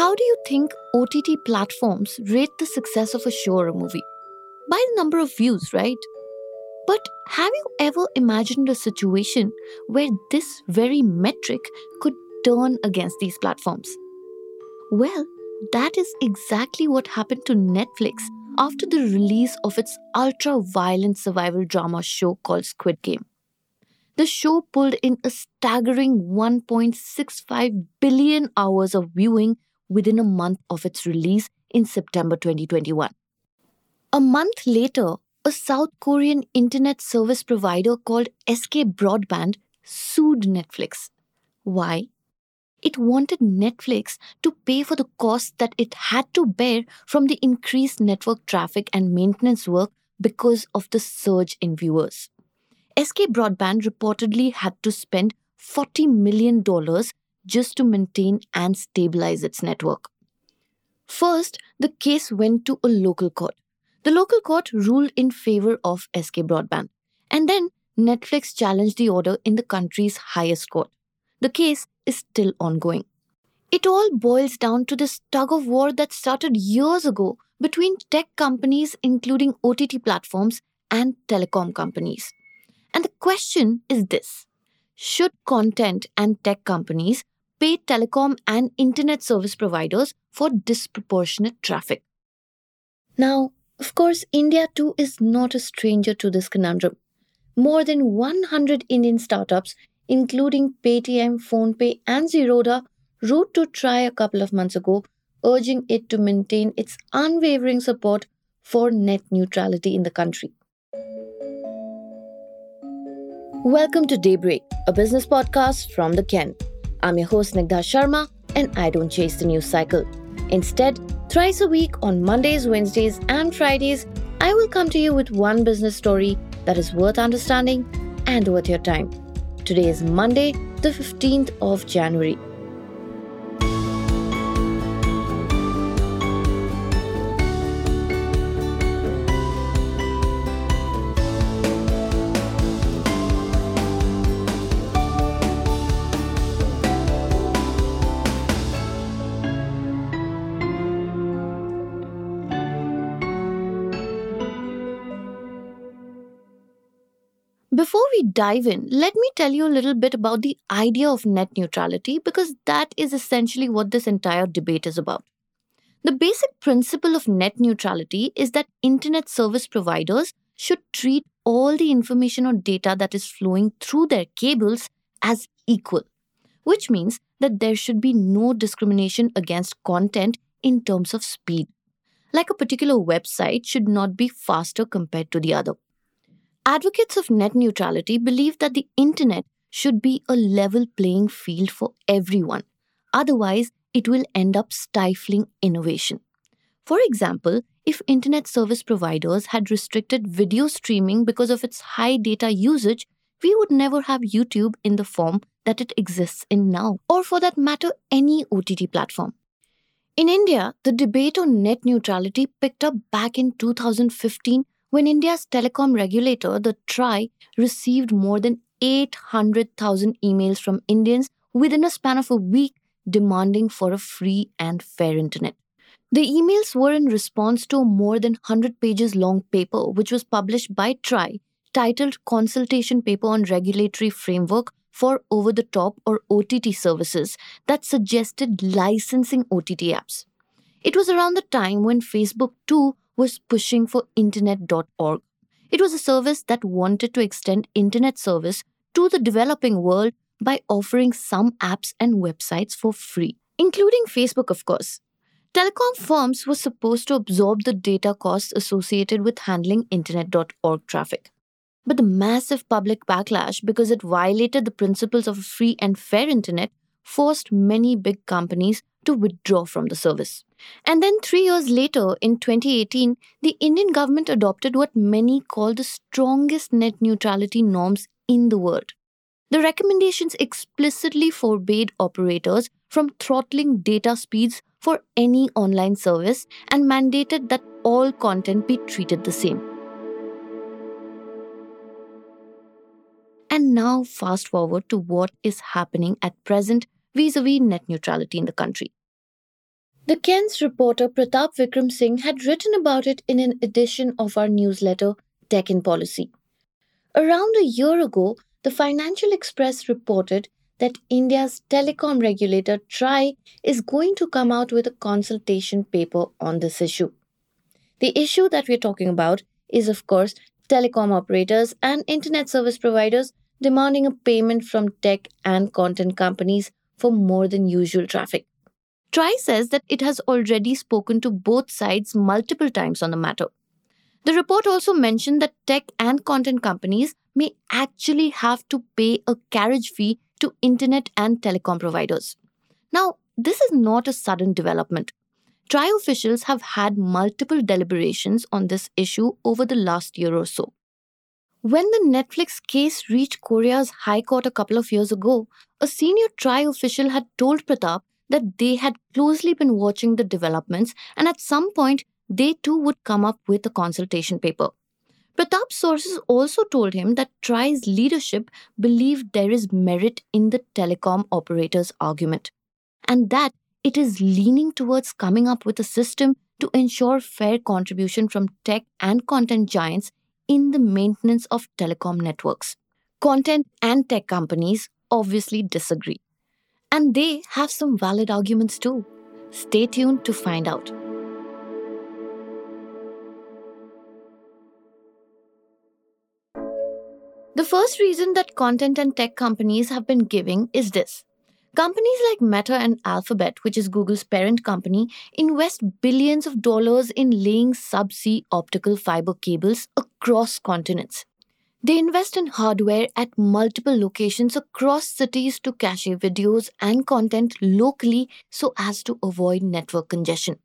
How do you think OTT platforms rate the success of a show or a movie? By the number of views, right? But have you ever imagined a situation where this very metric could turn against these platforms? Well, that is exactly what happened to Netflix after the release of its ultra violent survival drama show called Squid Game. The show pulled in a staggering 1.65 billion hours of viewing within a month of its release in September 2021. A month later, a South Korean internet service provider called SK Broadband sued Netflix. Why? It wanted Netflix to pay for the costs that it had to bear from the increased network traffic and maintenance work because of the surge in viewers. SK Broadband reportedly had to spend $40 million just to maintain and stabilize its network. First, the case went to a local court. The local court ruled in favor of SK Broadband, and then Netflix challenged the order in the country's highest court. The case is still ongoing. It all boils down to this tug of war that started years ago between tech companies, including OTT platforms, and telecom companies. And the question is this Should content and tech companies pay telecom and internet service providers for disproportionate traffic? Now, of course, India too is not a stranger to this conundrum. More than 100 Indian startups, including Paytm, PhonePe, and Zerodha, wrote to TRAI a couple of months ago, urging it to maintain its unwavering support for net neutrality in the country. Welcome to Daybreak, a business podcast from the Ken. I'm your host Snigdha Sharma, and I don't chase the news cycle. Instead, thrice a week on Mondays, Wednesdays, and Fridays, I will come to you with one business story that is worth understanding and worth your time. Today is Monday, the 15th of January. Before we dive in, let me tell you a little bit about the idea of net neutrality because that is essentially what this entire debate is about. The basic principle of net neutrality is that internet service providers should treat all the information or data that is flowing through their cables as equal, which means that there should be no discrimination against content in terms of speed. Like a particular website should not be faster compared to the other. Advocates of net neutrality believe that the internet should be a level playing field for everyone. Otherwise, it will end up stifling innovation. For example, if internet service providers had restricted video streaming because of its high data usage, we would never have YouTube in the form that it exists in now, or for that matter, any OTT platform. In India, the debate on net neutrality picked up back in 2015 when India's telecom regulator, the TRAI, received more than 800,000 emails from Indians within a span of a week demanding for a free and fair internet. The emails were in response to a more than 100 pages long paper which was published by TRAI titled Consultation Paper on Regulatory Framework for Over the Top or OTT Services that suggested licensing OTT apps. It was around the time when Facebook too was pushing for internet.org. It was a service that wanted to extend internet service to the developing world by offering some apps and websites for free, including Facebook, of course. Telecom firms were supposed to absorb the data costs associated with handling internet.org traffic. But the massive public backlash because it violated the principles of a free and fair internet forced many big companies to withdraw from the service. And then, three years later, in 2018, the Indian government adopted what many call the strongest net neutrality norms in the world. The recommendations explicitly forbade operators from throttling data speeds for any online service and mandated that all content be treated the same. And now, fast forward to what is happening at present vis a vis net neutrality in the country. The Ken's reporter Pratap Vikram Singh had written about it in an edition of our newsletter, Tech in Policy. Around a year ago, the Financial Express reported that India's telecom regulator TRAI is going to come out with a consultation paper on this issue. The issue that we're talking about is, of course, telecom operators and internet service providers demanding a payment from tech and content companies for more than usual traffic. TRAI says that it has already spoken to both sides multiple times on the matter. The report also mentioned that tech and content companies may actually have to pay a carriage fee to internet and telecom providers. Now, this is not a sudden development. TRAI officials have had multiple deliberations on this issue over the last year or so. When the Netflix case reached Korea's High Court a couple of years ago, a senior TRAI official had told Pratap that they had closely been watching the developments and at some point they too would come up with a consultation paper. Pratap's sources also told him that TRAI's leadership believed there is merit in the telecom operator's argument, and that it is leaning towards coming up with a system to ensure fair contribution from tech and content giants in the maintenance of telecom networks. Content and tech companies obviously disagree. And they have some valid arguments too. Stay tuned to find out. The first reason that content and tech companies have been giving is this. Companies like Meta and Alphabet, which is Google's parent company, invest billions of dollars in laying subsea optical fiber cables across continents. They invest in hardware at multiple locations across cities to cache videos and content locally so as to avoid network congestion.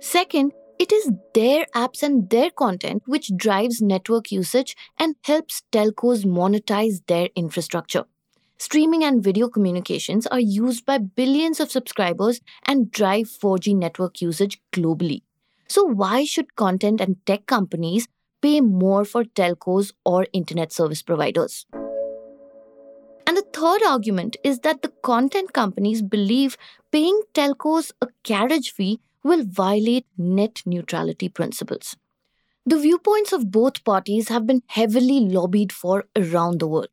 Second, it is their apps and their content which drives network usage and helps telcos monetize their infrastructure. Streaming and video communications are used by billions of subscribers and drive 4G network usage globally. So, why should content and tech companies pay more for telcos or internet service providers? And the third argument is that the content companies believe paying telcos a carriage fee will violate net neutrality principles. The viewpoints of both parties have been heavily lobbied for around the world.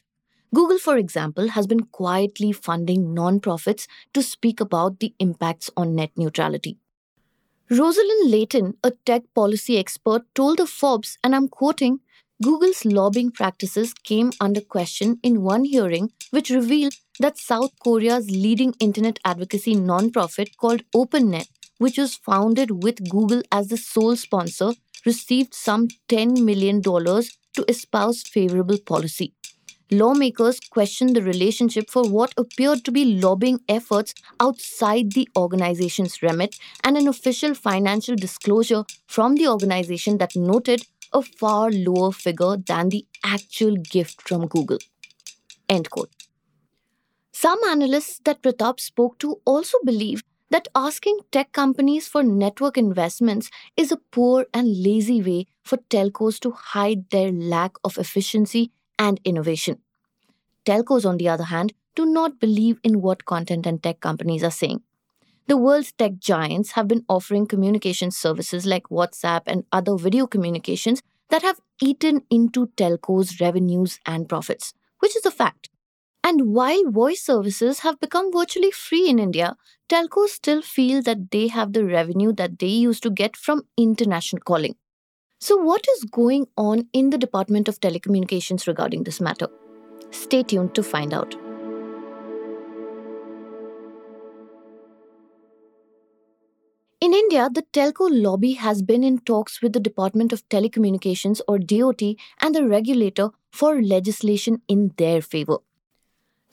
Google, for example, has been quietly funding nonprofits to speak about the impacts on net neutrality. Roslyn Layton, a tech policy expert, told the Forbes, and I'm quoting, Google's lobbying practices came under question in one hearing, which revealed that South Korea's leading internet advocacy nonprofit called OpenNet which was founded with Google as the sole sponsor, received some $10 million to espouse favorable policy. Lawmakers questioned the relationship for what appeared to be lobbying efforts outside the organization's remit and an official financial disclosure from the organization that noted a far lower figure than the actual gift from Google. End quote. Some analysts that Pratap spoke to also believe that asking tech companies for network investments is a poor and lazy way for telcos to hide their lack of efficiency and innovation. Telcos, on the other hand, do not believe in what content and tech companies are saying. The world's tech giants have been offering communication services like WhatsApp and other video communications that have eaten into telcos' revenues and profits, which is a fact. And while voice services have become virtually free in India, telcos still feel that they have the revenue that they used to get from international calling. So, what is going on in the Department of Telecommunications regarding this matter? Stay tuned to find out. In India, the telco lobby has been in talks with the Department of Telecommunications or DOT and the regulator for legislation in their favor.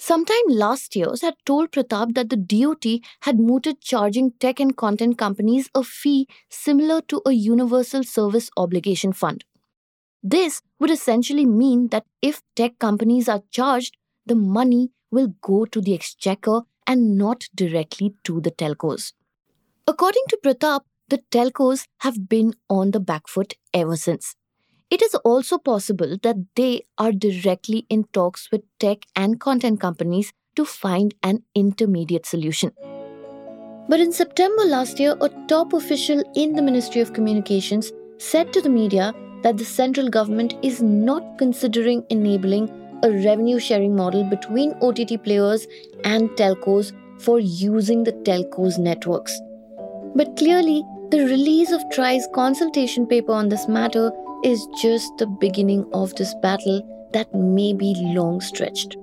Sometime last year, had told Pratap that the DOT had mooted charging tech and content companies a fee similar to a universal service obligation fund. This would essentially mean that if tech companies are charged, the money will go to the exchequer and not directly to the telcos. According to Pratap, the telcos have been on the back foot ever since. It is also possible that they are directly in talks with tech and content companies to find an intermediate solution. But in September last year, a top official in the Ministry of Communications said to the media that the central government is not considering enabling a revenue sharing model between OTT players and telcos for using the telcos networks. But clearly, the release of TRAI's consultation paper on this matter is just the beginning of this battle that may be long stretched.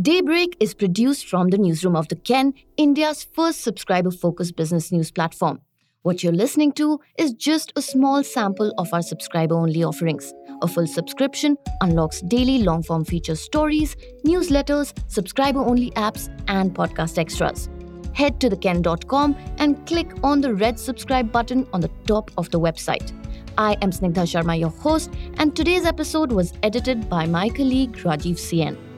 Daybreak is produced from the newsroom of The Ken, India's first subscriber focused business news platform. What you're listening to is just a small sample of our subscriber only offerings. A full subscription unlocks daily long form feature stories, newsletters, subscriber only apps, and podcast extras. Head to theken.com and click on the red subscribe button on the top of the website. I am Snigdha Sharma, your host, and today's episode was edited by my colleague Rajiv CN.